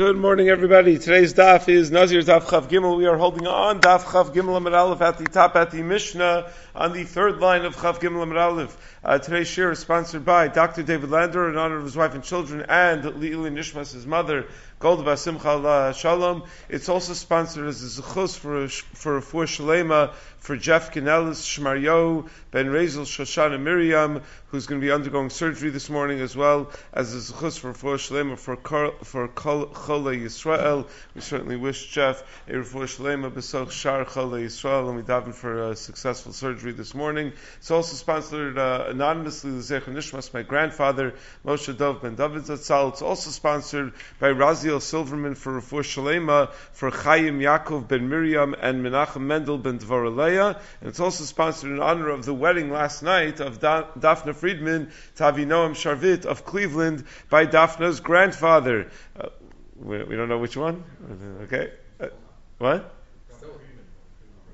Good morning, everybody. Today's daf is Nazir Daf Chav Gimel. We are holding on Daf Chav Gimel Amid Aleph at the top at the Mishnah on the third line of Chav Gimel Amid Aleph. Uh, today's share is sponsored by Dr. David Lander in honor of his wife and children and Leili Nishmas, his mother, Gold Basimcha Shalom. It's also sponsored as a zechus for for for Shalema for Jeff Canelis, Shmaryo, Ben Razel, Shoshana Miriam, who's going to be undergoing surgery this morning, as well as a zechus for for Shalema for for Chola Yisrael. We certainly wish Jeff a refuah Shalema Besoch Shar Chola Yisrael, and we daven for a successful surgery this morning. It's also sponsored uh, anonymously Zecher Nishmas, my grandfather Moshe Dov Ben David Zatzal. It's also sponsored by Raziel Silverman for Rafur Shalema, for Chaim Yaakov ben Miriam and Menachem Mendel ben Dvoraleya. And it's also sponsored in honor of the wedding last night of da- Daphne Friedman, Tavi Noam Sharvit of Cleveland by Daphne's grandfather. Uh, we, we, don't know which one? Okay. Uh, what?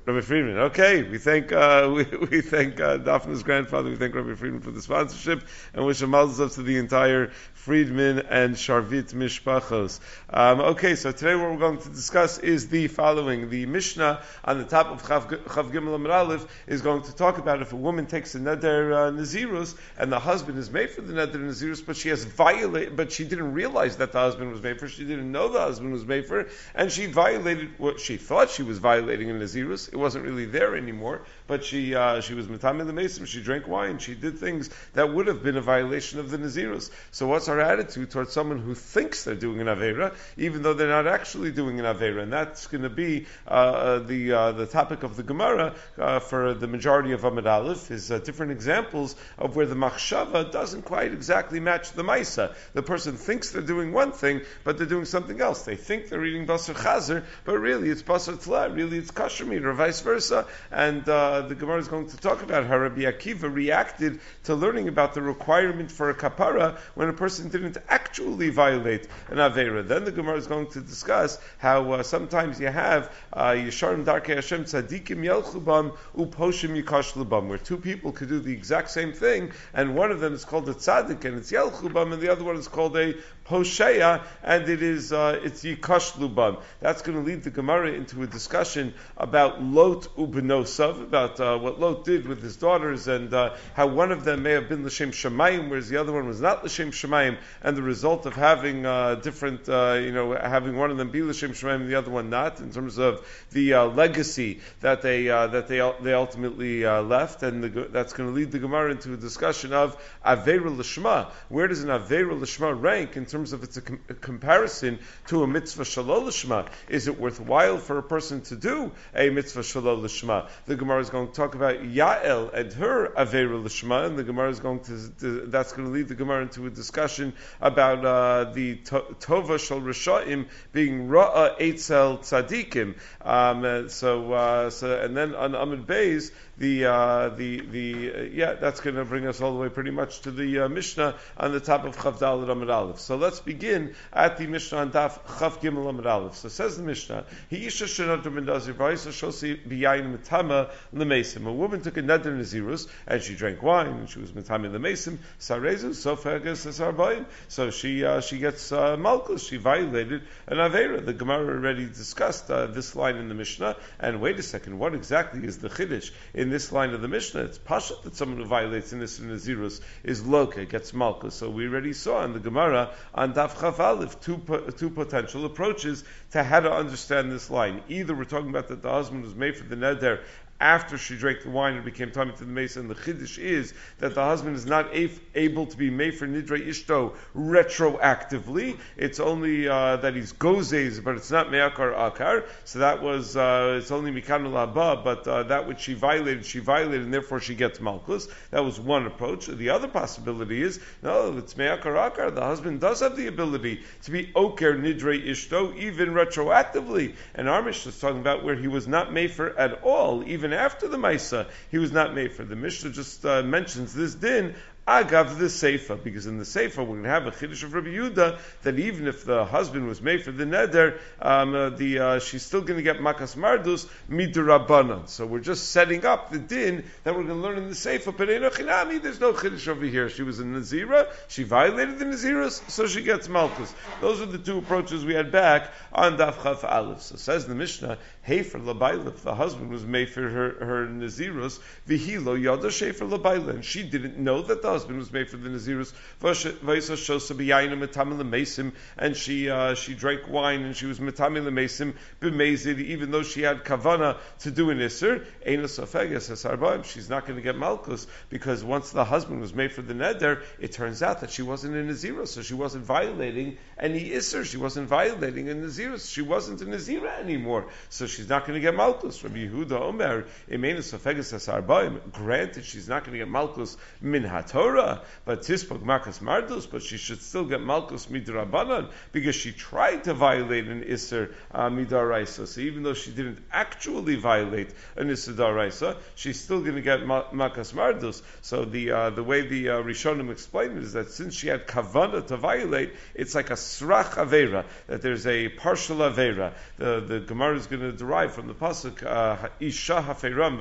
Rabbi Friedman. Okay, we thank uh, we, we thank uh, Daphne's grandfather. We thank Rabbi Friedman for the sponsorship, and wish a mazel to the entire Friedman and Sharvit Mishpachos. Um, okay, so today what we're going to discuss is the following. The Mishnah on the top of Chav, Chav Gimel Amar Aleph is going to talk about if a woman takes a neder uh, nazirus and the husband is made for the neder nazirus, but she has violated, but she didn't realize that the husband was made for. She didn't know the husband was made for, her, and she violated what she thought she was violating in nazirus. It wasn't really there anymore, but she uh, she was mitami the mason. She drank wine. She did things that would have been a violation of the nazirus. So what's our our attitude towards someone who thinks they're doing an Avera, even though they're not actually doing an Avera. And that's going to be uh, uh, the, uh, the topic of the Gemara uh, for the majority of Amid Aleph, is uh, different examples of where the Machshava doesn't quite exactly match the Maisa. The person thinks they're doing one thing, but they're doing something else. They think they're eating Basar Chazer, but really it's Basar Tla, really it's Kasher or vice versa. And uh, the Gemara is going to talk about how Rabbi Akiva reacted to learning about the requirement for a kapara when a person didn't actually violate an Avera. Then the Gemara is going to discuss how uh, sometimes you have uh, Yesharim Darkei Hashem Tzadikim Yelchubam Uposhim Yikash Lubam, where two people could do the exact same thing, and one of them is called a Tzadik and it's Yelchubam, and the other one is called a Posheya, and it is uh, it's Yikash Lubam. That's going to lead the Gemara into a discussion about Lot Ubenosav, about uh, what Lot did with his daughters, and uh, how one of them may have been L'Shem Shemayim, whereas the other one was not L'Shem Shemayim, and the result of having uh, different, uh, you know, having one of them be L'Shem Shemayim and the other one not, in terms of the uh, legacy that they that they they ultimately left, and the, that's going to lead the Gemara into a discussion of Avera L'Shma. Where does an Avera L'Shma rank in terms of its a, com- comparison to a mitzvah shalol lishma. Is it worthwhile for a person to do a mitzvah shalol lishma? The Gemara is going to talk about Yael and her avera lishma, and the Gemara is going to, to, that's going to lead the Gemara into a discussion about uh, the tova shal rishaim being ra'a eitzel tzadikim. Um, uh, so, uh, so, and then on Amid Bays, the uh, the the uh, yeah, that's going to bring us all the way pretty much to the uh, Mishnah on the top of Chavdal Amid Aleph. So let's begin at the Mishnah on Daf Chav Gimel Amid Aleph. So says the Mishnah, He isha mendazir vayis shosi biyayin mitama lemesim. A woman took a neder nazirus and she drank wine and she was mitama lemesim. Sarezu sofagas sarbayim. So she uh, she gets uh, malchus. She violated an avera. The Gemara already discussed uh, this line in the Mishnah. And wait a second, what exactly is the chiddush in in this line of the Mishnah, it's pasha that someone who violates in this Nazirus is loka, gets malka. So we already saw in the Gemara on Daf Chav two, two potential approaches to how to understand this line. Either we're talking about that the husband was made for the neder after she drank the wine and became tummy to the mason. And the chiddush is that the husband is not able to be made for ishto retroactively. It's only uh, that he's gozes, but it's not me'akar akar. So that was uh, it's only mikanul haba, but uh, that which she violated, she violated, and therefore she gets malchus. That was one approach. The other possibility is no, it's me'akar akar. The husband does have the ability to be oker nidre ishto even retroactively. And our Mishnah is talking about where he was not made at all, even even after the Maisa, he was not made for. The Mishnah just uh, mentions this din Agav the Seifa, because in the Seifa we're going to have a Chiddush of Rabbi Yehuda that even if the husband was made for the neder, um, uh, the uh, she's still going to get makas mardus midurabanan. So we're just setting up the din that we're going to learn in the Seifa. But there's no Chiddush over here. She was a Nazira, she violated the Naziras, so she gets malchus. Those are the two approaches we had back on Daf Chaf Aleph. So says the Mishnah, Hefer Labailif, the husband was made for her, her Nazirus, Vihilo Yada Shefer Labaila, and she didn't know that the husband was made for the Nazirus, Vaisa Shosa B'yaina Metamil Mesim, and she, uh, she drank wine and she was Metamil Mesim, B'mezid, even though she had Kavana to do an Isser, Eina Sofegas Asarbaim, she's not going to get Malkus, because once the husband was made for the Neder, it turns out that she wasn't a Nazirus, so she wasn't violating any Isser, she wasn't violating a Nazirus, she wasn't a Nazira anymore, so she's not going to get Malkus. Rabbi Yehuda Omer, Sofegas Asarbaim, granted she's not going to get Malkus min HaTorah, but Tispok Makas Mardus, but she should still get Malkus midrabanan because she tried to violate an Isser uh, midaraisa. So even though she didn't actually violate an Isser daraisa, she's still going to get Makas Mardus. So the uh, the way the uh, Rishonim explained it is that since she had kavana to violate, it's like a srach avera that there's a partial avera. The the Gemara is going to derive from the pasuk uh, Isha haferam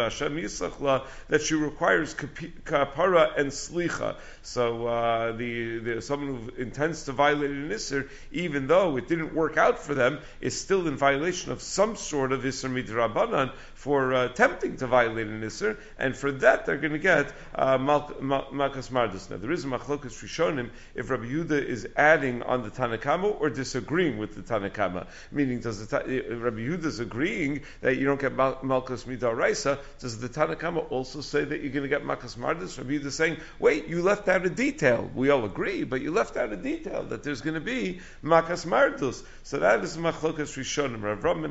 that she requires kapara and slicha. Echa. So uh, the, the someone who intends to violate an isser, even though it didn't work out for them, is still in violation of some sort of isser midrabanan for uh, attempting to violate an isser, and for that they're going to get uh, makas mardus. Now there is a machlokas rishonim if Rabbi Yehuda is adding on the Tanakama or disagreeing with the Tanakama, meaning does the Rabbi Yehuda is agreeing that you don't get malchus midaraisa, does the Tanakama also say that you're going to get makas mardus? Rabbi Yehuda saying, wait, you left out a detail. We all agree, but you left out a detail that there's going to be makas mardus. So that is machlokas rishonim. Rav Ram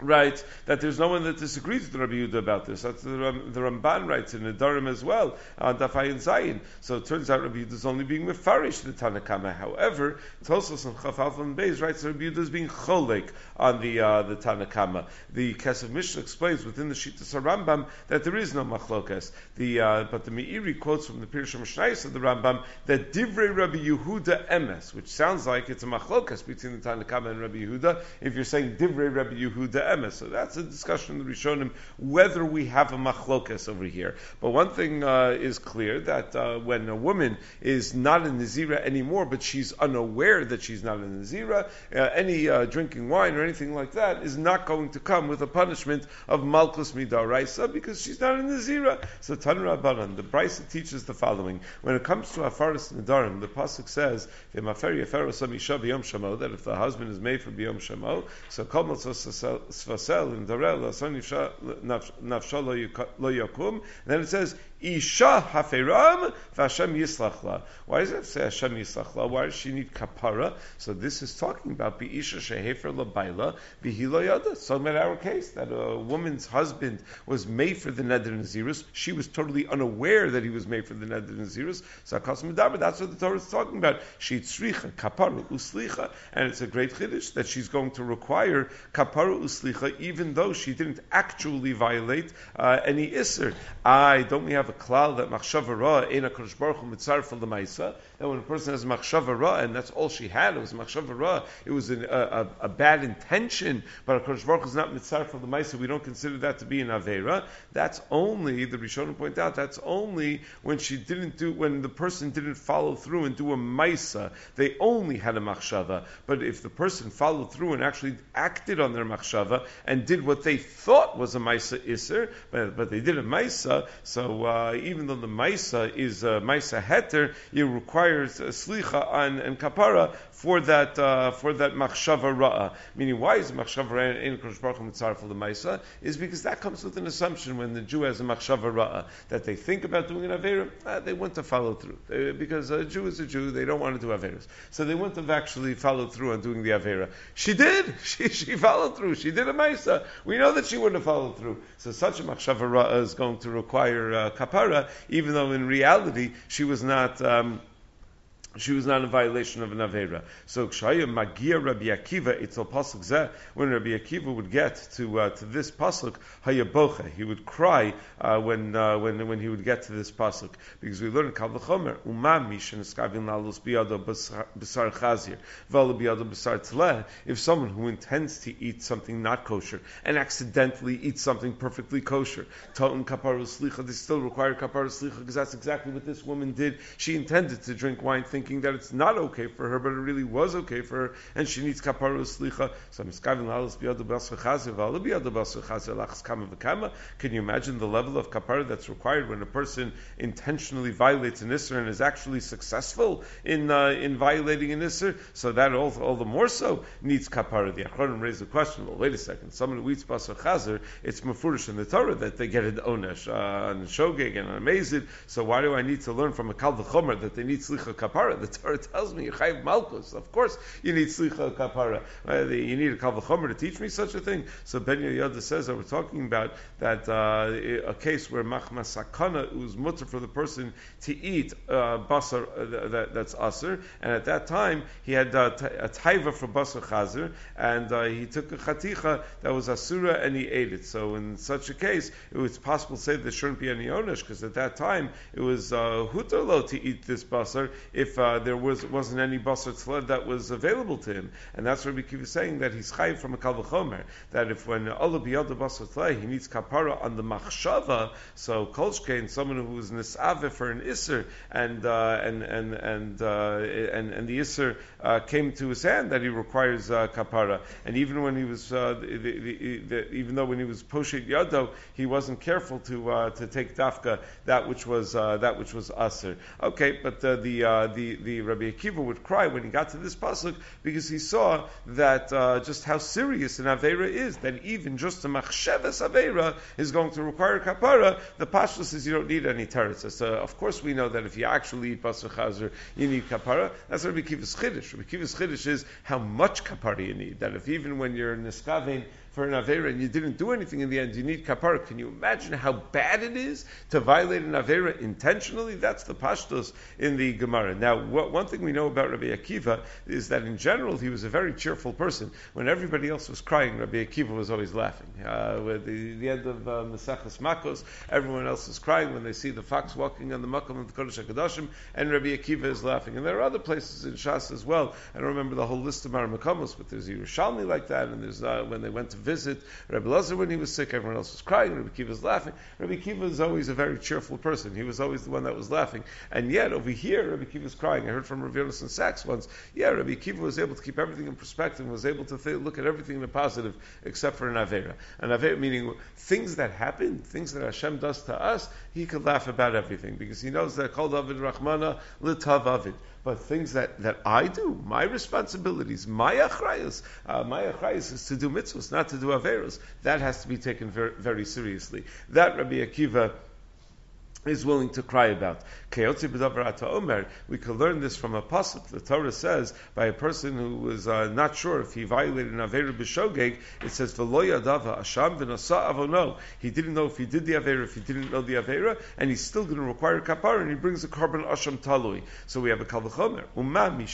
Right, that there's no one that disagrees with Rabbi Yehuda about this. That's the, Ram, the Ramban writes in the Durham as well, on Dafayin Zayin. So it turns out Rabbi Yehuda is only being mefarish the Tanakama. However, Tosos and Chaf Alpha and Beis writes that Rabbi Yehuda is being cholik on the uh, the Tanakama. The Kesef Mishnah explains within the Shittas Rambam that there is no machlokas. The uh, but the Meiri quotes from the Pirush Mishnayis of the Rambam that Divrei Rabbi Yehuda emes, which sounds like it's a machlokas between the Tanakama and Rabbi Yehuda. If you're saying Divrei Rabbi Yehuda So that's a discussion in the Rishonim whether we have a machlokas over here. But one thing uh, is clear that uh, when a woman is not in Nazira anymore, but she's unaware that she's not in Nazira, uh, any uh, drinking wine or anything like that is not going to come with a punishment of malchus midaraisa because she's not in Nazira. So Tanra Banan, the Brisa teaches the following: when it comes to afaris nadarim, the pasuk says that if the husband is made for biyom shamo, so kol Vasel in Darel, Nafsha lo yakum. Then it says, Isha haferam v'Hashem yislachla. Why does it say Hashem yislachla? Why does she need kapara? So this is talking about Isha shehefer labaila b'hilo yada. So in our case, that a woman's husband was made for the neder nazirus. She was totally unaware that he was made for the neder nazirus. So that's what the Torah is talking about. She tzricha kapara uslicha, and it's a great chiddush that she's going to require kapara uslicha, even though she didn't actually violate uh, any isser. I don't we have a klal that machshava ra in a kodesh baruch hu mitzaref l'maisa. That when a person has machshava ra and that's all she had, it was machshava ra. It was an, a, a, bad intention, but a kodesh baruch is not mitzaref l'maisa. We don't consider that to be an avera. That's only the Rishonim point out. That's only when she didn't do when the person didn't follow through and do a maisa. They only had a machshava. But if the person followed through and actually acted on their machshava and did what they thought was a maisa iser, but, but they did a maisa, so. Uh, uh, even though the Maisa is uh, Maisa Heter, it requires uh, Slicha and, and Kapara for that uh, for that machshava ra'a. Meaning, why is machshava ra'a in Kodesh Baruch Hu the ma'isa? Is because that comes with an assumption when the Jew has a machshava ra'a that they think about doing an avera, uh, they want to follow through they, because a Jew is a Jew, they don't want to do averas, so they wouldn't have actually followed through on doing the avera. She did, she she followed through, she did a ma'isa. We know that she wouldn't have followed through. So such a machshava ra'a is going to require uh, kapara, even though in reality she was not. Um, she was not in violation of an Avera. So Kshaya Magia Rabbi Akiva, it's a pasuk zeh, when Rabbi Akiva would get to uh, to this pasuk, Hayabocha, he would cry uh, when uh, when when he would get to this pasuk. Because we learn Kal V'chomer, Umam Mishan Eskavin Lalus Biyado B'sar Chazir, Vala Biyado B'sar Tleh, if someone who intends to eat something not kosher and accidentally eats something perfectly kosher, Ta'un Kapar Slicha, they still require Kapar Slicha, because that's exactly what this woman did. She intended to drink wine thinking thinking that it's not okay for her, but it really was okay for her, and she needs kapara slicha. So I'm. Can you imagine the level of kapara that's required when a person intentionally violates an isser and is actually successful in uh, in violating an isser? So that all, all the more so needs kapara. The Achronim raised the question. Well, wait a second. Someone who eats basar chazer, it's mafurish in the Torah that they get an onesh uh, and shogeg and an amazed. So why do I need to learn from a kal that they need slicha kapara? The Torah tells me, Chayiv Malkus. Of course, you need Slicha kapara. Uh, you need a Kalvachomer to teach me such a thing. So Ben Yoda says that we're talking about that uh, a case where Machma Sakana was mutter for the person to eat uh, basar uh, that, that's aser, and at that time he had uh, t- a taiva for basar chazer, and uh, he took a chaticha that was asura and he ate it. So in such a case, it was possible to say there shouldn't be any onish because at that time it was uh, to eat this basar if uh, there was wasn't any basar tzled that was available to him, and that's what we keep saying that he's chayiv from a kalvachomer. That if when Allah biyad basar tzled, he needs kapara on the machshava. So kolshkein, someone who is nisave for an isser, and uh, and and and, uh, and and the isser uh, came to his hand that he requires uh, kapara, and even when he was uh, the, the, the, even though when he was poshet yado, he wasn't careful to to take dafka that which was that which was aser. Okay, but the the the Rabbi Akiva would cry when he got to this pasuk because he saw that uh, just how serious an avera is. That even just a machsheves avera is going to require kapara. The pasuk says you don't need any teretz. So of course we know that if you actually eat chazer, you need kapara. That's Rabbi Akiva's chiddush. Rabbi Akiva's chiddush is how much kapara you need. That if even when you're niskavein for an Avera and you didn't do anything in the end, you need kapara. Can you imagine how bad it is to violate an Avera intentionally? That's the pashtos in the Gemara. Now, what, one thing we know about Rabbi Akiva is that in general he was a very cheerful person. When everybody else was crying, Rabbi Akiva was always laughing. Uh, with the, the end of uh, Maseches Makos, everyone else is crying when they see the fox walking on the Makam of the Kodesh HaKadoshim, and Rabbi Akiva is laughing. And there are other places in Shas as well. I don't remember the whole list of Maramakamos, but there's Yerushalmi like that, and there's uh, when they went to visit Rabbi Lazar when he was sick. Everyone else was crying. Rabbi Kiva was laughing. Rabbi Kiva was always a very cheerful person. He was always the one that was laughing. And yet over here, Rabbi Kiva was crying. I heard from Rabbi Yonason Sacks once. Yeah, Rabbi Kiva was able to keep everything in perspective. Was able to th- look at everything in a positive, except for an avera. An avera meaning things that happen, things that Hashem does to us. He could laugh about everything because he knows that called Avid Rahmana litav Avid. But things that, that I do, my responsibilities, my achrayas, uh, my achrayas is to do mitzvahs, not to do averos. That has to be taken very, very seriously. That Rabbi Akiva is willing to cry about. We can learn this from a pasuk. The Torah says by a person who was uh, not sure if he violated an avera b'shogeg. It says v'lo yadava asham avono. He didn't know if he did the avera, if he didn't know the avera, and he's still going to require kapara, and he brings a korban asham talui. So we have a kalvachomer. Umami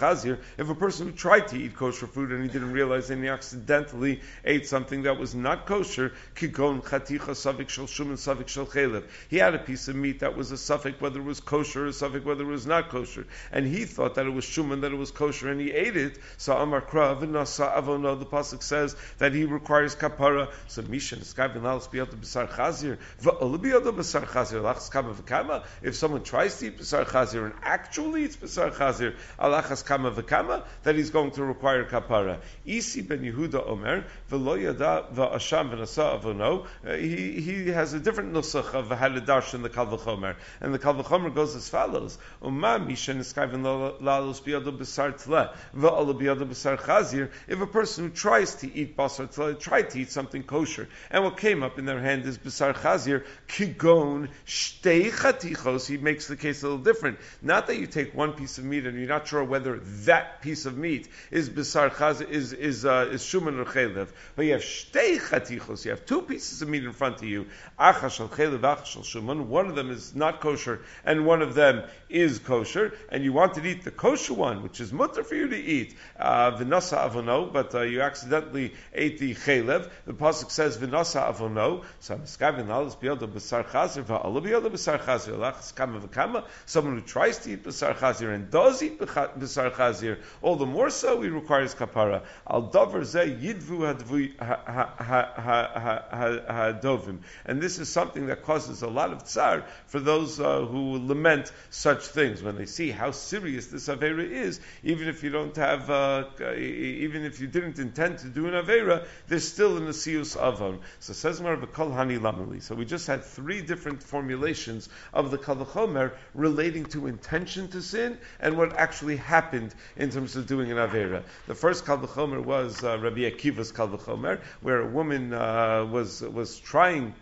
chazir. If a person who tried to eat kosher food and he didn't realize and he accidentally ate something that was not kosher, kigon chaticha savik shel shuman savik shel chelev. He had a piece of meat that was a suffix whether it was kosher or a suffix whether it was not kosher, and he thought that it was shuman, that it was kosher, and he ate it. So Amar Krav nasa avono. The pasuk says that he requires kapara. So mishan skavin lalos biyot b'sar chazir va'ol biyot b'sar chazir alachas kama v'kama. If someone tries to eat b'sar chazir and actually eats b'sar chazir alachas kama v'kama, that he's going to require kapara. Isi ben Yehuda Omer yada Uh, he, he has a different nusach of how to darshan the Kalvachomer. And the Kalvachomer goes as follows. If a person who tries to eat basar tle, tried to eat something kosher, and what came up in their hand is basar chazir, kigon shtei chatichos, he makes the case a little different. Not that you take one piece of meat and you're not sure whether that piece of meat is basar chazir, is, is, uh, is shuman or chelev, but you have shtei chatichos. You have two pieces of meat in front of you. Achashal achashal. One of them is not kosher, and one of them is kosher, and you want to eat the kosher one, which is mutter for you to eat. Uh, Vinasa avono, but uh, you accidentally ate the chelev. The pasuk says vinasa avono. So I'm. Someone who tries to eat b'sar chazer and does eat b'sar chazer, all the more so he requires kapara. Al davar ze yidvu And this is something that causes a lot of tsar for those uh, who lament such things when they see how serious this avera is. Even if you don't have, uh, even if you didn't intend to do an avera, there's still an asius avon. So says Mar hani lamali. So we just had three different formulations of the kalachomer relating to intention to sin and what actually happened in terms of doing an avera. The first kalachomer was uh, Rabbi Akiva's kalachomer, where a woman uh, was was trying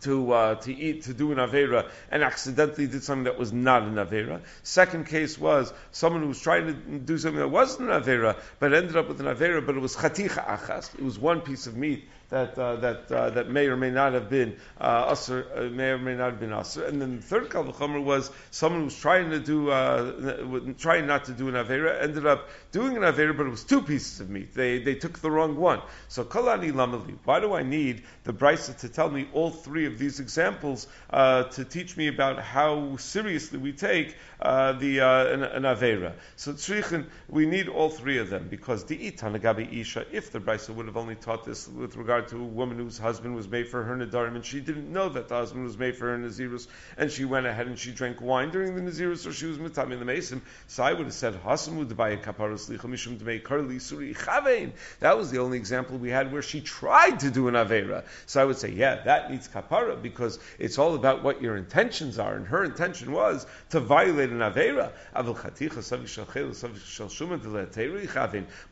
to uh, to eat to do an avera and accidentally did something that was not an avera. Second case was someone who was trying to do something that wasn't an avera but ended up with an avera, but it was chaticha achas. It was one piece of meat that uh, that uh, that may or may not have been uh, usher, uh, may or may not have been usher. And then the third kal was someone who was trying to do uh, trying not to do an avera, ended up doing an avera, but it was two pieces of meat. They they took the wrong one. So kalani lamali. Why do I need the brisa to tell me all three of these examples uh, to teach me about how seriously we take uh, the an, an avera? So tzrichin, we need all three of them because the itanagabi isha. If the brisa would have only taught this with regard regard to a woman whose husband was made for her Nadarim, and she didn't know that the husband was made for her Nazirus, and she went ahead and she drank wine during the Nazirus, or she was Mitam in the Mason. So I would have said, Hasamu Debaya Kaparos Mishum Dmei Karli Suri Chavein. That was the only example we had where she tried to do an Avera. So I would say, yeah, that needs Kapara, because it's all about what your intentions are, and her intention was to violate an Avera.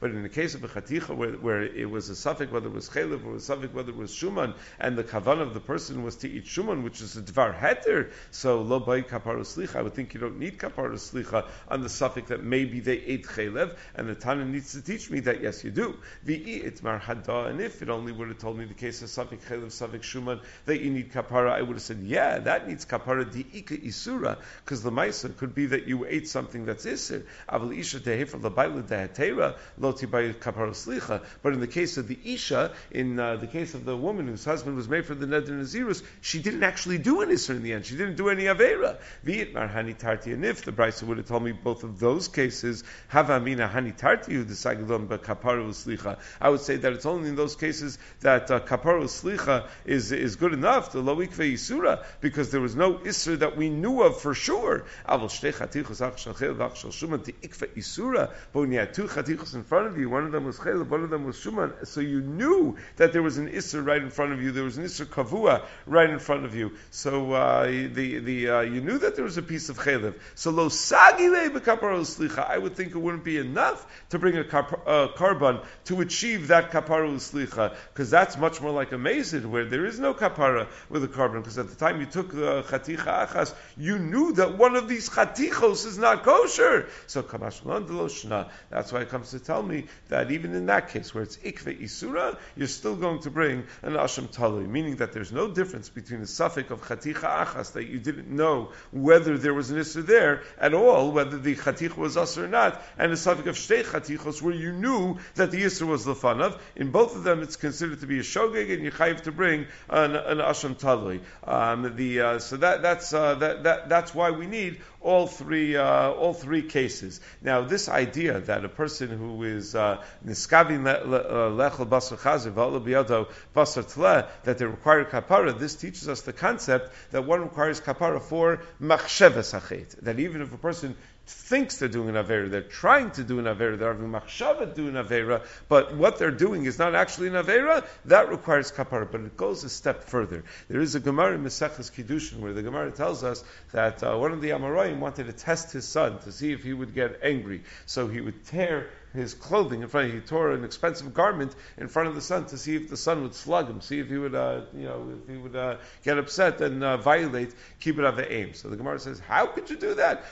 But in the case of a Chaticha, where, where it was a suffix, whether it was Chelev or was suffix whether it was shuman, and the kavan of the person was to eat shuman, which is a dvar heter. So lo bay kapar slicha. I would think you don't need kapar slicha on the suffix that maybe they ate chaylev, and the Tana needs to teach me that yes, you do. Vi it's marhada, and if it only would have told me the case of suffix chaylev, suffix shuman that you need kapara, I would have said yeah, that needs kapara di ika isura, because the ma'isa could be that you ate something that's isir. Aval isha tehefer labayla dehatera lo tibay kapara slicha. But in the case of the isha in uh, uh, the case of the woman whose husband was made for the Neder Nazirus, she didn't actually do an Isser in the end. She didn't do any Avera. V'it marhani tarti. And if the Brisa would have told me both of those cases, have amina hani tarti the but kaparu slicha, I would say that it's only in those cases that uh, kaparu slicha is, is good enough, the loikve isura, because there was no Isser that we knew of for sure. But when you had two chatichos in front of you, one of them was chel, one of them was shuman, so you knew that there was an Isser right in front of you, there was an Isser Kavua right in front of you. So uh, the, the, uh, you knew that there was a piece of Chalev. So lo sagile. I would think it wouldn't be enough to bring a uh, korban to achieve that kapara slicha, because that's much more like a mazid, where there is no kapara with a korban, because at the time you took the chaticha achas, you knew that one of these chatichos is not kosher. So kamashlan That's why it comes to tell me that even in that case, where it's ikve isura, you're still going to bring an asham talui, meaning that there's no difference between the suffix of chaticha achas that you didn't know whether there was an issur there at all, whether the chaticha was us or not, and the suffix of shtei chatichos where you knew that the issur was lefanav. In both of them, it's considered to be a shogeg, and you have to bring an, an asham talui. Um, the uh, so that that's uh, that, that that's why we need all three uh, all three cases. Now, this idea that a person who is uh, niskavin uh, lechel basar chazer v'ala basar that they require kapara, this teaches us the concept that one requires kapara for machsheves achet. That even if a person thinks they're doing an Avera. They're trying to do an Avera. They're having Machshava do an Avera, but what they're doing is not actually an Avera. That requires Kapara, but it goes a step further. There is a Gemara in Mesechus Kiddushin where the Gemara tells us that uh, one of the Amoraim wanted to test his son to see if he would get angry. So he would tear his clothing in front. He tore an expensive garment in front of the sun to see if the sun would slug him, see if he would, uh, you know, if he would uh, get upset and uh, violate kibbut aim. So the Gemara says, how could you do that?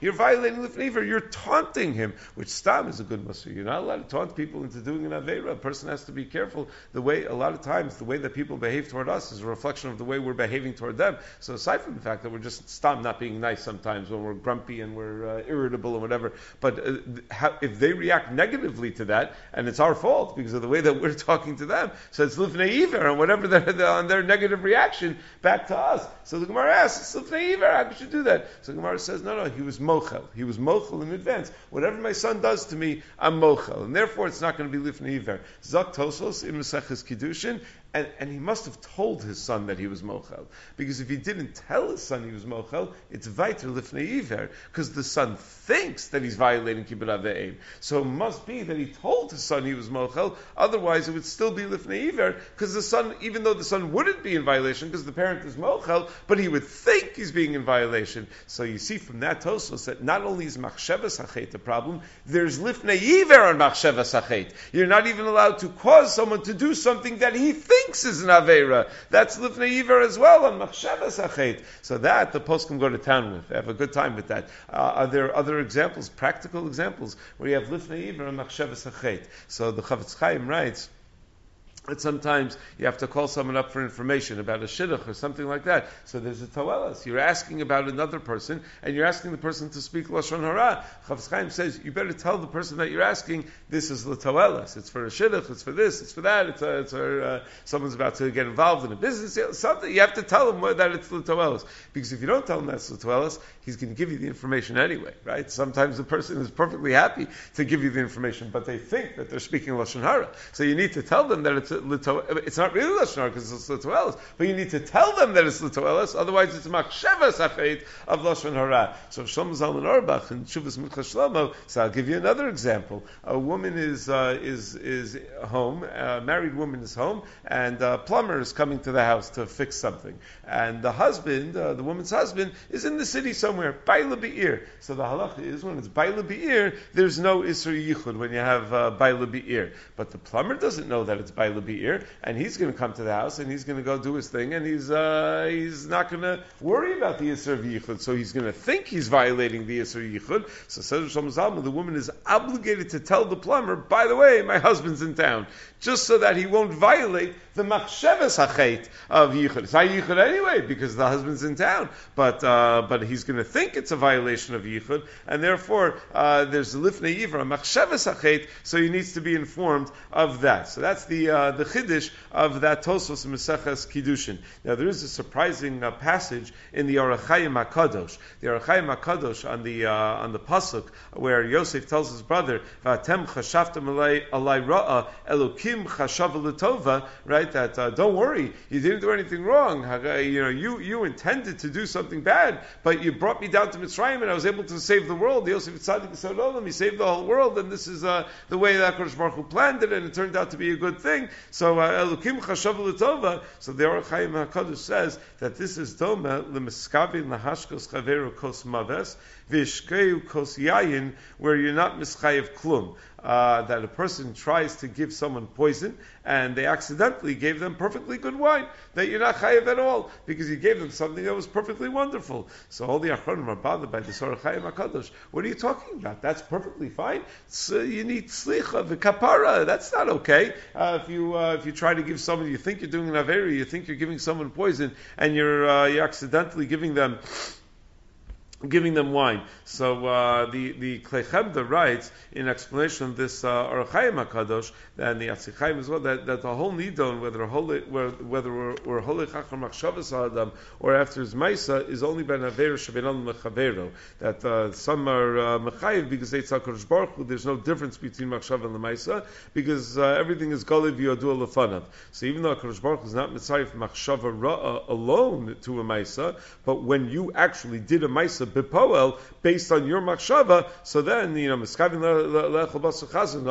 You're violating lifnei You're taunting him, which stam is a good mussar. You're not allowed to taunt people into doing an avera. A person has to be careful. The way a lot of times the way that people behave toward us is a reflection of the way we're behaving toward them. So aside from the fact that we're just stam not being nice sometimes when we're grumpy and we're uh, irritable and whatever, but uh, how, if they react negatively to that, and it's our fault because of the way that we're talking to them, so it's lifnei iver and whatever on their negative reaction back to us. So the Gemara asks, lifnei. How could you do that? So the Gemara says, no, no, he was mochel. He was mochel in advance. Whatever my son does to me, I'm mochel, and therefore it's not going to be lifnei iver. Zak Tosos in Maseches Kiddushin, and, and, he must have told his son that he was mochel. Because if he didn't tell his son he was mochel, it's weiter lifnei iver, because the son thinks that he's violating kibbud av v'em. So it must be that he told his son he was mochel, otherwise it would still be lifnei iver, because the son, even though the son wouldn't be in violation, because the parent is mochel, but he would think he's being in violation. So you see from that Tosos that not only is machshevas hachet the problem, there's lifnei iver on machshevas hachet. You're not even allowed to cause someone to do something that he thinks thinks is an Avera. That's Lifnei Iver as well on Machshavas Achet. So that the post can go to town with. Have a good time with that. Uh, are there other examples, practical examples, where you have Lifnei Iver and Machshavas Achet? So the Chafetz Chaim writes, that sometimes you have to call someone up for information about a shidduch or something like that. So there's a toelas. You're asking about another person, and you're asking the person to speak lashon hara. Chafetz Chaim says you better tell the person that you're asking this is the toelas. It's for a shidduch. It's for this. It's for that. It's, a, it's for uh, someone's about to get involved in a business. Something you have to tell them that it's the toelas. Because if you don't tell him that's the toelas, he's going to give you the information anyway, right? Sometimes the person is perfectly happy to give you the information, but they think that they're speaking lashon hara. So you need to tell them that it's it's not really lashon hara because it's litoelis, but you need to tell them that it's litoelis. Otherwise, it's machshevas afeit of lashon hara. So Shlomo Zalman Auerbach and Shuvas Mincha Shlomo. So I'll give you another example. A woman is uh, is is home, a married woman is home, and a plumber is coming to the house to fix something, and the husband, uh, the woman's husband, is in the city somewhere, Baila Be'ir. So the halacha is when it's Baila Be'ir, there's no Isra Yichud when you have uh, Baila Be'ir. But the plumber doesn't know that it's Baila Be'ir, and he's going to come to the house and he's going to go do his thing, and he's uh, he's not going to worry about the Isra Yichud. So he's going to think he's violating the Isra Yichud. So says the woman is obligated to tell the plumber, by the way, my husband's in town, just so that he won't violate the machsheves hachet of yichud. It's not yichud anyway because the husband's in town, but uh, but he's going to think it's a violation of yichud, and therefore uh, there's lifnei yivra machsheves hachet, so he needs to be informed of that. So that's the uh, the chiddush of that Tosos Meseches Kiddushin. Now there is a surprising uh, passage in the Ohr HaChaim Hakadosh, the Ohr HaChaim Hakadosh on the uh, on the pasuk where Yosef tells his brother, "Vatem chashavtem alay ra'a elokim l'tova," right? That uh, don't worry, you didn't do anything wrong. You know, you you intended to do something bad, but you brought me down to Mitzrayim, and I was able to save the world. Yosef Tzaddik said, "Oh, he saved the whole world, and this is uh, the way that Kodesh Baruch Hu planned it, and it turned out to be a good thing." So uh, Elokim Chashav L'Tova. So the HaChaim Hakadosh says that this is Doma L'Miskavin Lahashkos Chaveru Kos Maves Vishkeu Kos Yayin, where you're not Mischayev Klum uh, that a person tries to give someone poison and they accidentally gave them perfectly good wine, that you're not chayiv at all because you gave them something that was perfectly wonderful. So all the achronim are bothered by the Ohr HaChaim Hakadosh. What are you talking about? That's perfectly fine. So you need slicha, the kapara. That's not okay. Uh, if you uh, if you try to give someone, you think you're doing an averi, you think you're giving someone poison, and you're uh, you're accidentally giving them giving them wine. So uh, the the Kli Chemdah writes in explanation of this uh, Ohr Hakadosh and the Atzichaim as well that, that the whole nidon whether holy whether we're, we're holy chacham machshavas adam or after his ma'isa is only ben aver shebenon mechavero that uh, some are uh, because they tzakadosh baruch Hu, there's no difference between machshav and the ma'isa because uh, everything is goliv yodua lefanav. So even though Kadosh Baruch is not mitzayif machshava ra'ah alone to a ma'isa, but when you actually did a ma'isa based on your machshava. So then, you know, miskavin lechol basar chazan,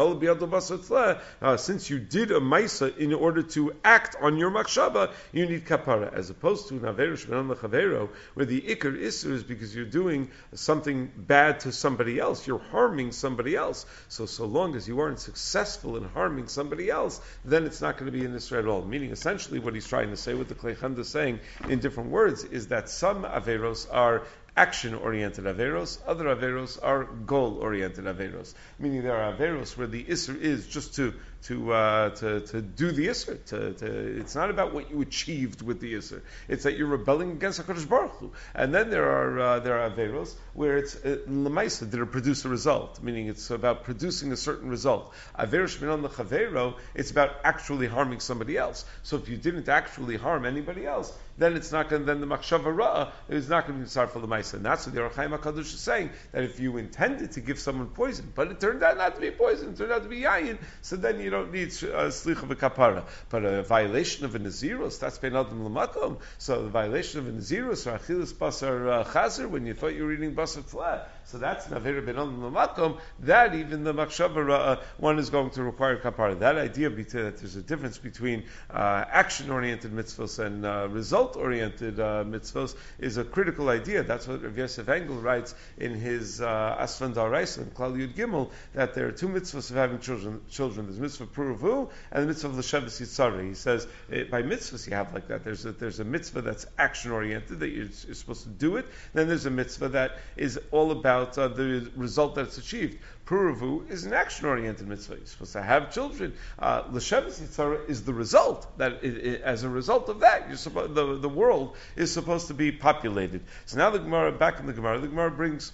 basar uh, since you did a maisa in order to act on your machshava, you need kapara, as opposed to naverush chavero, where the ikar isur is because you're doing something bad to somebody else, you're harming somebody else. So so long as you aren't successful in harming somebody else, then it's not going to be in Israel at all. Meaning, essentially, what he's trying to say, what the Kli Chemdah is saying in different words, is that some averos are action-oriented averos. Other averos are goal-oriented averos. Meaning there are averos where the isser is just to to, uh, to, to do the Isser. To, to, it's not about what you achieved with the Isser. It's that you're rebelling against HaKadosh Baruch Hu. And then there are, uh, there are Averos where it's uh, Lemaisa that produce a result, meaning it's about producing a certain result. Averos Shminon Lechavero, it's about actually harming somebody else. So if you didn't actually harm anybody else, then it's not going. Then the machshava ra'ah is not going to be sorry for the ma'isa, and that's what the Ohr HaChaim Hakadosh is saying that if you intended to give someone poison, but it turned out not to be poison, it turned out to be yayin, so then you don't need uh, slicha v'kapara. But a violation of a naziros, that's ben adam l'makom. So the violation of a naziros or achilas basar uh, chazer when you thought you were eating basar flat. So that's naver ben adam l'makom. That even the machshava uh, one is going to require kapara. That idea that there's a difference between uh, action-oriented mitzvahs and uh, result-oriented uh, mitzvahs is a critical idea. That's what Rav Yosef Engel writes in his uh, Asfan Daraisa in Klal Yud Gimel that there are two mitzvahs of having children. Children, there's mitzvah puravu and the mitzvah of l'sheves yitzara. He says it, eh, by mitzvahs you have like that. There's a, there's a mitzvah that's action oriented that you're, you're, supposed to do it. Then there's a mitzvah that is all about uh, the result that it's achieved. Puravu is an action oriented mitzvah. You're supposed to have children. Uh, yitzara is the result that it, it, as a result of that supposed the the world is supposed to be populated. So now the Gemara back in the Gemara the Gemara brings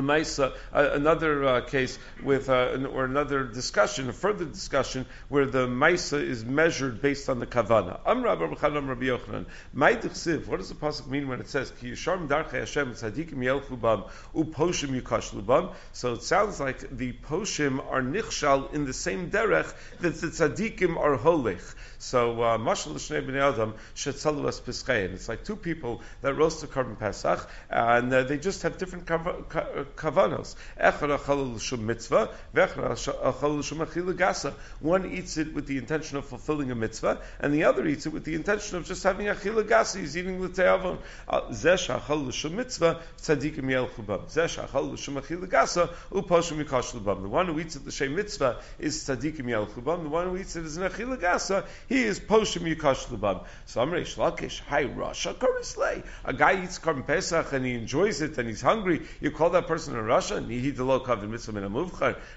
Maisa, uh, another uh, case with, uh, or another discussion, a further discussion, where the Maisa is measured based on the Kavana. Amra Rabbi Yochanan. What does the pasuk mean when it says Ki Yisharm Darchei Hashem Tzadikim Uposhim Yukashlu Bam? So it sounds like the Poshim are nichshal in the same derech that the Tzadikim are Holich. So uh, Mashal Shnei Bnei Adam Shetzalu Es. It's like two people that roast a korban Pesach, and uh, they just have different kavanos. Echad achal l'shum mitzvah, v'echad achal l'shum achil gasa. One eats it with the intention of fulfilling a mitzvah, and the other eats it with the intention of just having achil gasa. He's eating the l'te'avon. Uh, zesh achal l'shum mitzvah, tzadikim yelchu bam. Zesh achal l'shum achil gasa, uposhim yikash l'bam. The one who eats it the l'shem mitzvah is tzadikim yelchu bam. The one who eats it as an achil gasa, he is poshim yikash l'bam. So Amrei Shlakish, hi Rasha Karislei. A guy eats Karm Pesach and he enjoys it and he's hungry. You call that person in Russia.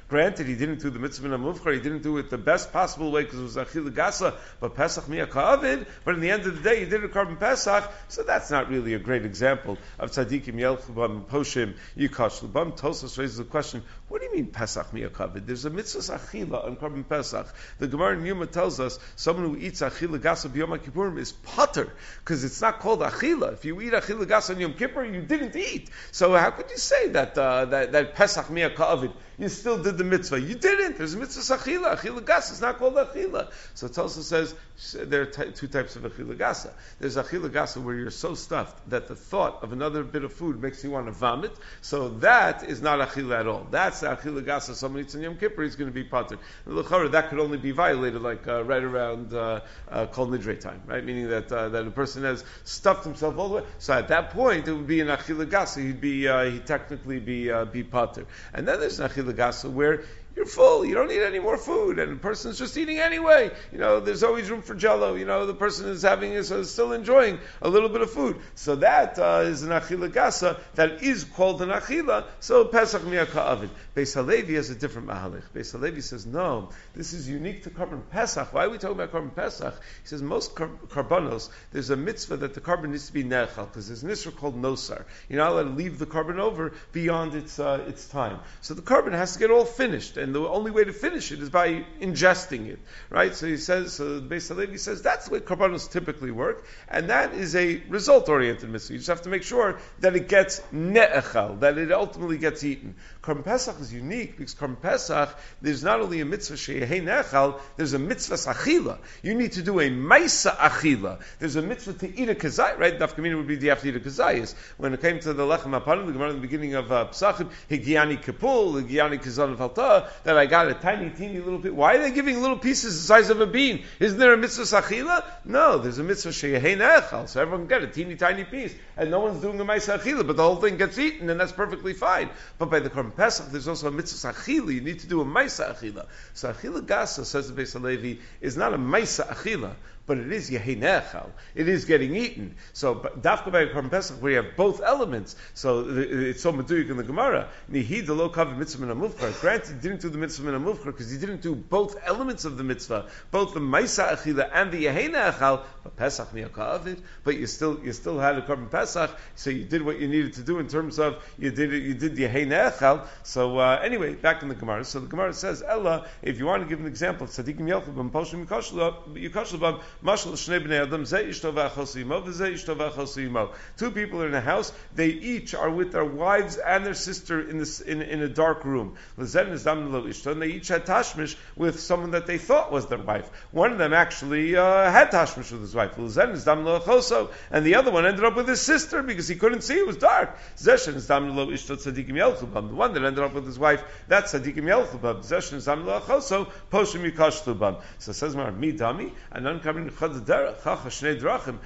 Granted, he didn't do the mitzvah in a muvchar, he didn't do it the best possible way because it was achil gasa, but Pesach miya kavid. But in the end of the day, he did a korban Pesach, so that's not really a great example of tzaddikim yelchubam poshim yikash lubam. Tosos raises the question: What do you mean Pesach miya kavid? There's a mitzvah achila on korban Pesach. The Gemara in Yuma tells us someone who eats achila gasa b'yom kippurim is potter because it's not called achila. If you eat achila gasa on Yom Kippur, you didn't eat. So how could you say that? uh, that, that Pesach Mia Ka'avid, you still did the mitzvah. You didn't. There's a mitzvah achila. Achila gasa is not called achila. So Tosfos says there are t- two types of achila gasa. There's achila gasa where you're so stuffed that the thought of another bit of food makes you want to vomit. So that is not achila at all. That's achila gasa. Someone eats in Yom Kippur, he's going to be potter. That could only be violated like uh, right around uh, uh, Nidre time, right? Meaning that uh, that a person has stuffed himself all the way. So at that point, it would be an achila gasa. He'd be uh, he technically be uh, be pater. And then there's an achila gasa where you're full. You don't need any more food, and the person's just eating anyway. You know, there's always room for Jello. You know, the person is having is still enjoying a little bit of food. So that uh, is an achila gasa that is called an achila. So Pesach miyaka avid. Beis Halevi has a different mahalich. Beis Halevi says no, this is unique to korban Pesach. Why are we talking about korban Pesach? He says most korbanos there's a mitzvah that the korban needs to be nechal because there's an issue called nosar. You're not allowed to leave the korban over beyond its uh, its time. So the korban has to get all finished and the only way to finish it is by ingesting it, right? So he says, so the Beis Halevi says that's the way korbanos typically work, and that is a result-oriented mitzvah. You just have to make sure that it gets ne'echal, that it ultimately gets eaten. Korban Pesach is unique because Korban Pesach, there's not only a mitzvah sheyehei ne'echal, there's a mitzvah achila. You need to do a maisa achila. There's a mitzvah to eat a kazai, right? Nafkamina would be the after eat a kazayis. When it came to the lechem apanim, the Gemara in the beginning of uh, Pesachim, higiani kapul, higiani kazan falta, that I got a tiny, teeny little bit. Why are they giving little pieces the size of a bean? Isn't there a mitzvah achila? No, there's a mitzvah sheyehei ne'echal, so everyone can get a teeny, tiny piece, and no one's doing a maisa achila, but the whole thing gets eaten, and that's perfectly fine. But by the Korban Pesach, there's also a mitzvah achila. You need to do a maisa achila. So achila gasa says the Beis Halevi is not a maisa achila, but it is yehinechal. It is getting eaten. So dafka by Korban Pesach, where you have both elements. So it's so meduyik in the Gemara. Nihi lo covered mitzvah min amufchar. Granted, didn't do the mitzvah min amufchar because he didn't do both elements of the mitzvah, both the maisa achila and the yehinechal. But Pesach miyakavid. But you still you still had a Korban Pesach, so you did what you needed to do in terms of you did you did yehinechal. So uh, anyway, back in the Gemara. So the Gemara says, Ella, if you want to give an example of tzaddikim yelchubam poshim yikoshlubam Mashal Shnei Bnei Adam, Ze Ishto V'Achosimo, V'Ze Ishto V'Achosimo. Two people are in a house, they each are with their wives and their sister in, this, in, in a dark room. L'zen is Dam Lo Ishto, and they each had Tashmish with someone that they thought was their wife. One of them actually uh, had Tashmish with his wife. L'zen is Dam Lo Achoso, and the other one ended up with his sister because he couldn't see, it was dark. Zeshen Dam Lo Ishto Tzadikim Yelchubam. The one that ended up with his wife, that's Tzadikim Yelchubam. Zeshen Dam Lo Achoso, Poshim Yikashlubam. So says, me dami, and uncoming chad derech, chacha shnei drachim.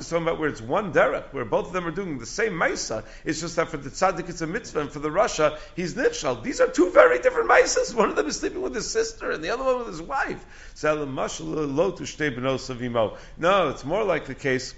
Is talking about where it's one derech, where both of them are doing the same maisa. It's just that for the tzaddik it's a mitzvah, and for the rasha he's nifshal. These are two very different maisas. One of them is sleeping with his sister, and the other one with his wife. No, it's more like the case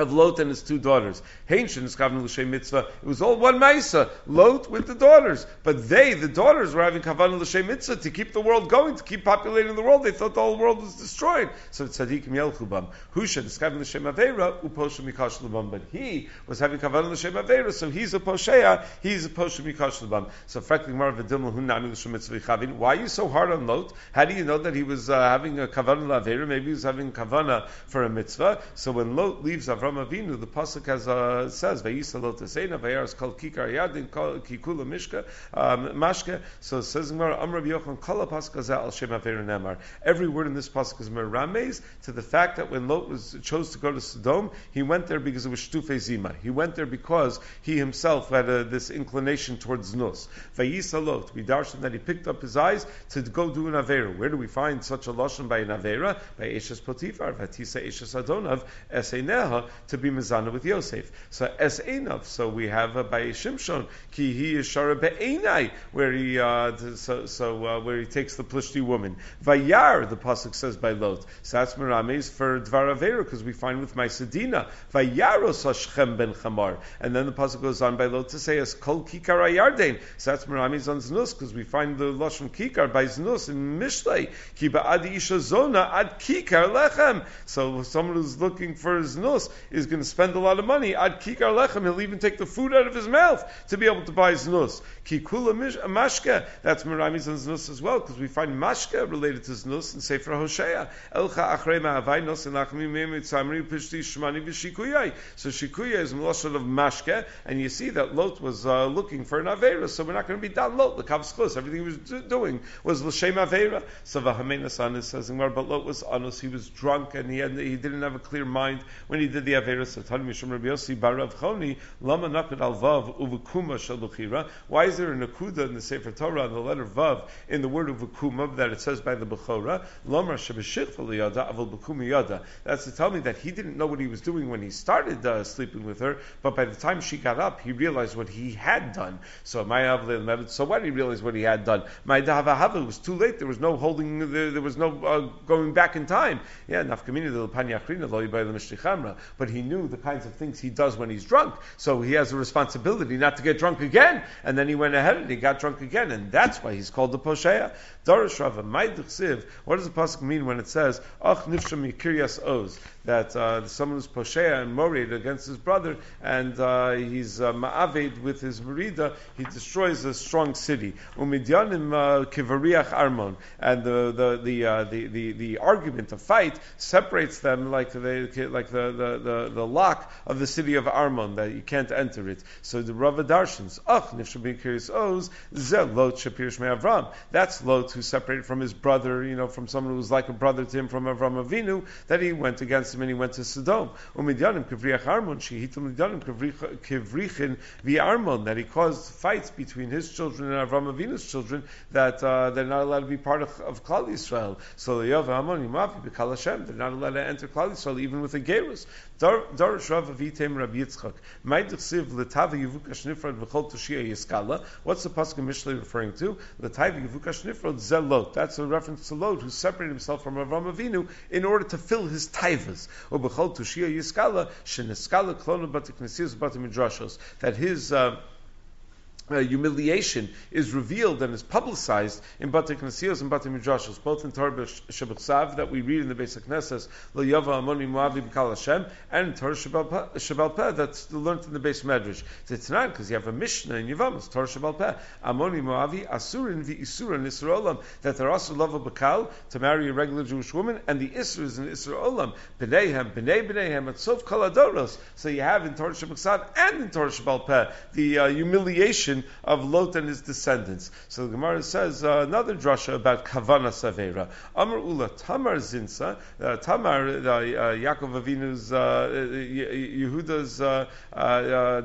of Lot and his two daughters. Hainshin is Kavna L'Shem Mitzvah. It was all one Maisa. Lot with the daughters. But they, the daughters, were having Kavna L'Shem Mitzvah to keep the world going, to keep populating the world. They thought the whole world was destroyed. So Tzadikim Yelchubam. Hushan is Kavna L'Shem Aveira, Uposha Mikash L'Bam. But he was having Kavna L'Shem Aveira, so he's a Poshea, he's a Posha Mikash L'Bam. So frankly, Mar V'dilma Hu Nami L'Shem Mitzvah Chavin. Why are you so hard on Lot? How do you know that he was uh, having a Kavana L'Aveira? Maybe he was having Kavana for a mitzvah. So when Lot leaves Avram Avram Avinu, the pasuk has uh, says Vayisalo Tesena Vayaras Kol Kikar Yadin Kikula Mishka um, Mashke. So it says Gemara Amr Yochanan Kala pasuk Al Shem Nemar. Every word in this pasuk is merames to the fact that when Lot was chose to go to Sodom, he went there because it was Shtufe Zima. He went there because he himself had a, this inclination towards Nus. Vayisalot. We darshan that he picked up his eyes to go do an avera. Where do we find such a lashon by an avera? By Eshes Potifar, Vatisa Eshes Adonav, Eseineha, to be mizana with Yosef. So es enav. So we have uh, by Shimshon ki he is shara be'enai, where he uh, so, so uh, where he takes the plishti woman. Vayar the pasuk says by Lot. So that's merames for dvar avera because we find with my sedina vayaros hashchem ben chamar, and then the pasuk goes on by Lot to say as kol kikar ayarden. So that's merames on znus because we find the lashon kikar by znus in Mishlei ki ba'adi isha zona ad kikar lechem. So someone who's looking for his znus is going to spend a lot of money. Ad kikar lechem, he'll even take the food out of his mouth to be able to buy his znus. Kikula mashke, that's Merames and znus as well, because we find mashke related to znus in Sefer Hosea. Elcha achrei ma'avai nos enachmi me'emit samri pishti shmani v'shikuyai. So shikuyai is melashon of mashke, and you see that Lot was uh, looking for an avera, so we're not going to be down Lot. The kavskos, everything he was do- doing was l'shem avera. So v'hamenas anis says, but Lot was anus, he was drunk, and he, had, he didn't have a clear mind when he did the avera. So Tani Mishum Rabbi Yossi Barav Choni Lama Nakad Al Vav Uvukuma Shaluchira. Why is there a nakuda in the Sefer Torah in the letter Vav in the word of Uvukuma that it says by the Bechora Shabashich Yada Aval Yada. That's to tell me that he didn't know what he was doing when he started uh, sleeping with her, but by the time she got up, he realized what he had done. So my so why did he realize what he had done? My Dahavahava was too late. There was no holding. There, there was no uh, going back in time. Yeah, Nafkamina the Panyachrina Lo Yibai but he knew the kinds of things he does when he's drunk. So he has a responsibility not to get drunk again. And then he went ahead and he got drunk again, and that's why he's called the Posheya. Darish Rava, What does the pasuk mean when it says Ach nifsham Oz? That uh, someone who's Posheya and morid against his brother, and uh, he's uh, ma'aved with his merida, he destroys a strong city. Umidyanim uh, kivariach armon, and the the the, uh, the the the argument, the fight, separates them like the like the, the, the, the lock of the city of Armon that you can't enter it. So the Rava Darshans, ach nifshabin kiryas oz ze lot shapir Avram. That's Lot who separated from his brother, you know, from someone who was like a brother to him from Avram Avinu, that he went against him and he went to Sodom. Umidyanim kivriach Armon shehitim midyanim kivrichin v'Armon that he caused fights between his children and Avram Avinu's children that uh, they're not allowed to be part of, of Klal Yisrael. So the Yov Amon Yimavi B'Kal Hashem, they're not allowed to enter Klal Yisrael even with a Gerus. Darish Rav Avitem Rabbi Yitzchak. Ma'id L'Tava Yivuka Shnifrad V'Chol Toshia Yiskala. What's the Pasuk Mishlei referring to? L'Tava Yivuka Shnifrad Zelot. That's a reference to Lot, who separated himself from Avram Avinu in order to fill his taivas. Or B'Chol Toshia Yiskala, Sheniskala Klonu Batim Midrashos. That his uh, uh, humiliation is revealed and is publicized in Bate Knasiyos and Bate Midrashos, both in Torah Shabbat that we read in the basic Knesses, Lo Yava Amoni Moavi B'Kal Hashem, and in Torah Shabbat Peh, that's learned in the base Medrash. It's not because you have a Mishnah in Yavamas, Torah Shabbat Peh, Amoni Moavi Asurin V'Isurin Isra Olam, that they're also love B'Kal to marry a regular Jewish woman, and the Isra is in Isra Olam, B'neihem, B'nei B'neihem, at Sof Kaladoros. So you have in Torah Shabbat and in Torah Shabbat Peh the uh, humiliation of Lot and his descendants. So the Gemara says uh, another drasha about Kavana Savera. Amr Ula Tamar Zinsa, uh, Tamar, uh, uh Yaakov Avinu's, uh, Yehuda's uh,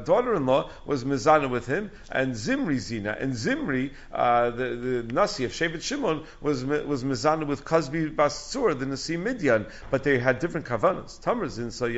daughter-in-law, was Mizana with him, and Zimri Zina. And Zimri, the, the Nasi of Shevet Shimon, was was Mizana with Kazbi Basur, the Nasi Midian, but they had different Kavanas. Tamar Zinsa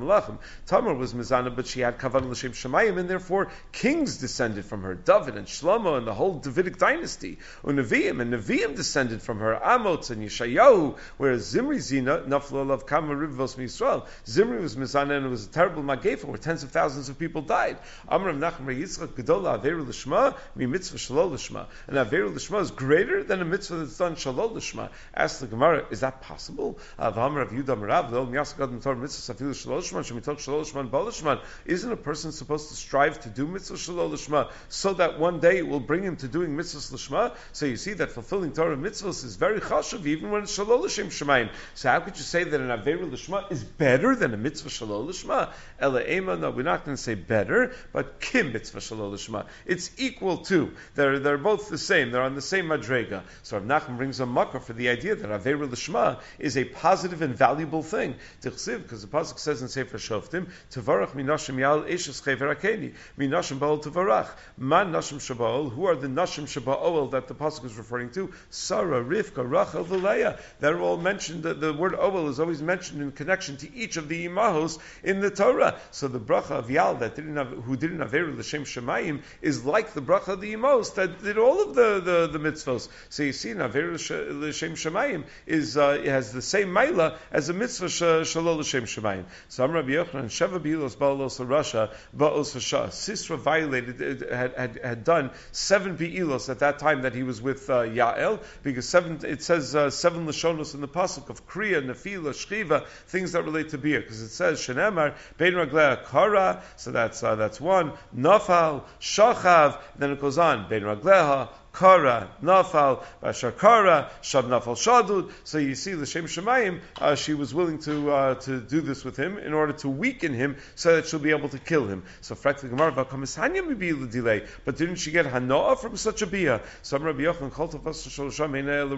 Malachim. Tamar was Mizana, but she had Kavanah L'Shem Shemayim, and therefore kings descended from from her, David and Shlomo and the whole Davidic dynasty. Uneviim and Neviim descended from her, Amos and Yeshayahu, whereas Zimri Zina, Nafla of Kama Rivos Yisrael. Zimri was Mizana and it was a terrible Magefa where tens of thousands of people died. Amram Nachem Yitzchak Gedola Averu Lishma, Mi Mitzvah Shalol Lishma. And Averu Lishma is greater than a mitzvah that's done Shalol Lishma. Ask the Gemara, is that possible? Avram Rav Yudam Rav, Lo Miyasagad Mitzvah Mitzvah Safilu Shalol Lishma, Shemitok Shalol Lishma, and Balishma. Isn't a person supposed to strive to do Mitzvah Shalol Lishma so that one day it will bring him to doing mitzvahs lishma. So you see that fulfilling Torah mitzvahs is very chashuv, even when it's shalol l'shem shemayim. So how could you say that an averu lishma is better than a mitzvah shalol l'shma? Ela ema, no, we're not going to say better, but kim mitzvah shalol l'shma. It's equal to. They're, they're both the same. They're on the same madrega. So Rav Nachman brings a makkah for the idea that averu lishma is a positive and valuable thing. Because the pasuk says in Sefer Shoftim, Tevarach minashim yal eshes chever akeni, minashim baal tevarach. Man Nashim Shaba'ol, who are the Nashim Shaba'ol that the Pasuk is referring to? Sarah, Rivka, Rachel, Valeah. They're all mentioned, the, the word Oel is always mentioned in connection to each of the Imahos in the Torah. So the bracha of Yal that didn't have, who didn't have Eru L'Shem Shemayim is like the bracha of the Imahos that did all of the, the, the mitzvos. So you see, Naveru L'Shem Shemayim is, uh, has the same Maila as a mitzvah Shalol L'Shem Shemayim. So I'm Rabbi Yochanan, Sheva Bilos Ba'alos Rasha, Ba'os Sisra violated, had, had had done seven be'ilos at that time that he was with uh, Yael, because seven, it says uh, seven lashonos in the pasuk of kriya, nefila, shchiva, things that relate to beer, because it says shenemar bein raglea kara, so that's uh, that's one. Nafal shachav, then it goes on bein ragleha Kara, Nafal, Bashakara, Shab Nafal Shadud. So you see, the Shem Shemayim, uh, she was willing to uh, to do this with him in order to weaken him so that she'll be able to kill him. So the Gemara, delay, but didn't she get Hanoah from such a bia? So Rabbi Yochanan called to Shalosham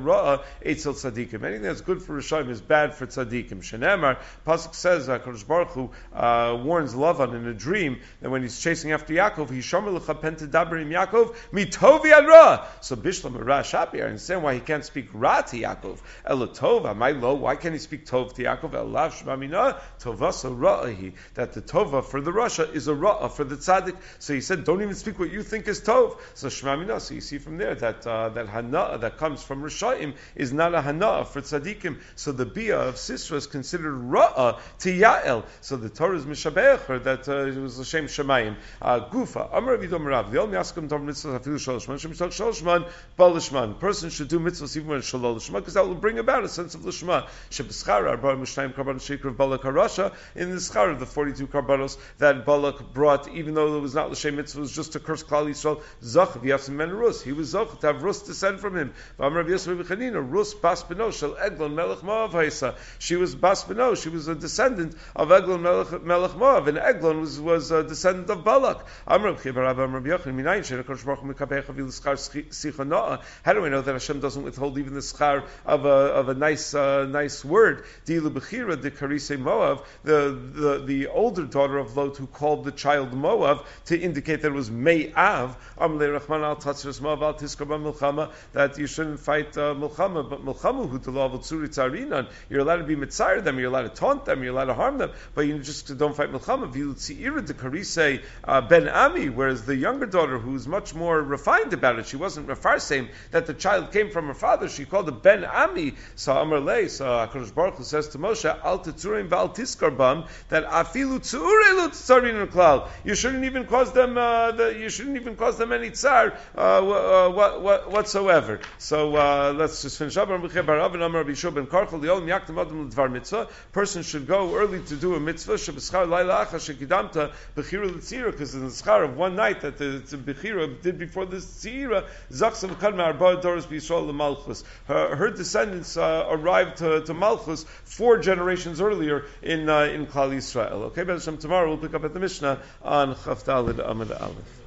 Ra'a Eitzel Tzadikim. Anything that's good for Rishayim is bad for Tzadikim. Shenemar, Pasuk says, uh, Baruch Hu, uh, warns Lavan in a dream that when he's chasing after Yaakov, he Shomer L'cha Pentadaberim Yaakov, Mitovi Adra. So Bishlam Ra I understand why he can't speak Ra to Yaakov. Elatova, my lo, why can't he speak Tov to Yaakov? Elav Shmamina, Tovasa Ra'ahi. That the Tova for the Rasha is a Ra'ah for the Tzaddik. So he said, don't even speak what you think is Tov. So Shmamina, so you see from there that uh, that Hana that comes from Rishayim is not a Hana for Tzaddikim. So the Bia of Sisra is considered Ra'ah to Ya'el. So the Torah is Mishabecher that uh, it was Hashem Shemayim. Uh, Gufa, Amar Vidom Rav, the only Askim Tom Mitzvah Hafilu Shalashman, Shem Shalashman, Balashman. Person should do mitzvahs even when it's Shalashman, because that will bring about a sense of Lashma. Shebeschar, Arba Mishnayim Karban Shekar of Balak Harasha, in the Schar of the 42 Korbanos that Balak brought, even though it was not Lashem Mitzvah, it was just to curse Klal Yisrael, Zach V'yasim Men Rus. He was Zach to have Rus descend from him. V'amar V'yasr V'chanina, Rus Bas Shel Eglon Melech Moav Haisa. She was Bas she was a descendant of Eglon Melech, Melech Moav, and Eglon was, was a descendant of Balak. Amr Chibar Amr Yochanan, Minayin Shena Kosh Baruch Mekabecha V'liskar Sicha How do we know that Hashem doesn't withhold even the schar of a, of a nice, uh, nice word? Dilu the Karise Moav, the, the, older daughter of Lot who called the child Moav to indicate that it was Me'av, Amle al Moav al Milchama, that you shouldn't fight uh, Milchama, but Milchama hu Tzarinan. You're allowed to be Mitzayr them, you're allowed to taunt them, you're allowed to harm them, but you just don't fight Milchama. Vilu Tzira, the Karise uh, Ben Ami, whereas the younger daughter, who's much more refined about it, she wasn't Mefarsem, that the child came from her father, she called it Ben Ami. So Amar Lei, so HaKadosh Baruch Hu says to Moshe, Al Tetzurim Val that Afilu Tzurelu Tzarin Klal. You shouldn't even cause them, uh, the, you shouldn't even cause them any tsar uh, uh, what, what, whatsoever. So uh, let's just finish up. Person should go early to do a mitzvah. Because in the schar of one night that the, the Bechira did before the Tzira, her, her descendants uh, arrived to, to Malchus four generations earlier in uh, in Klal Yisrael. Okay, Hashem, tomorrow we'll pick up at the Mishnah on Chavdalid Amid Aleph.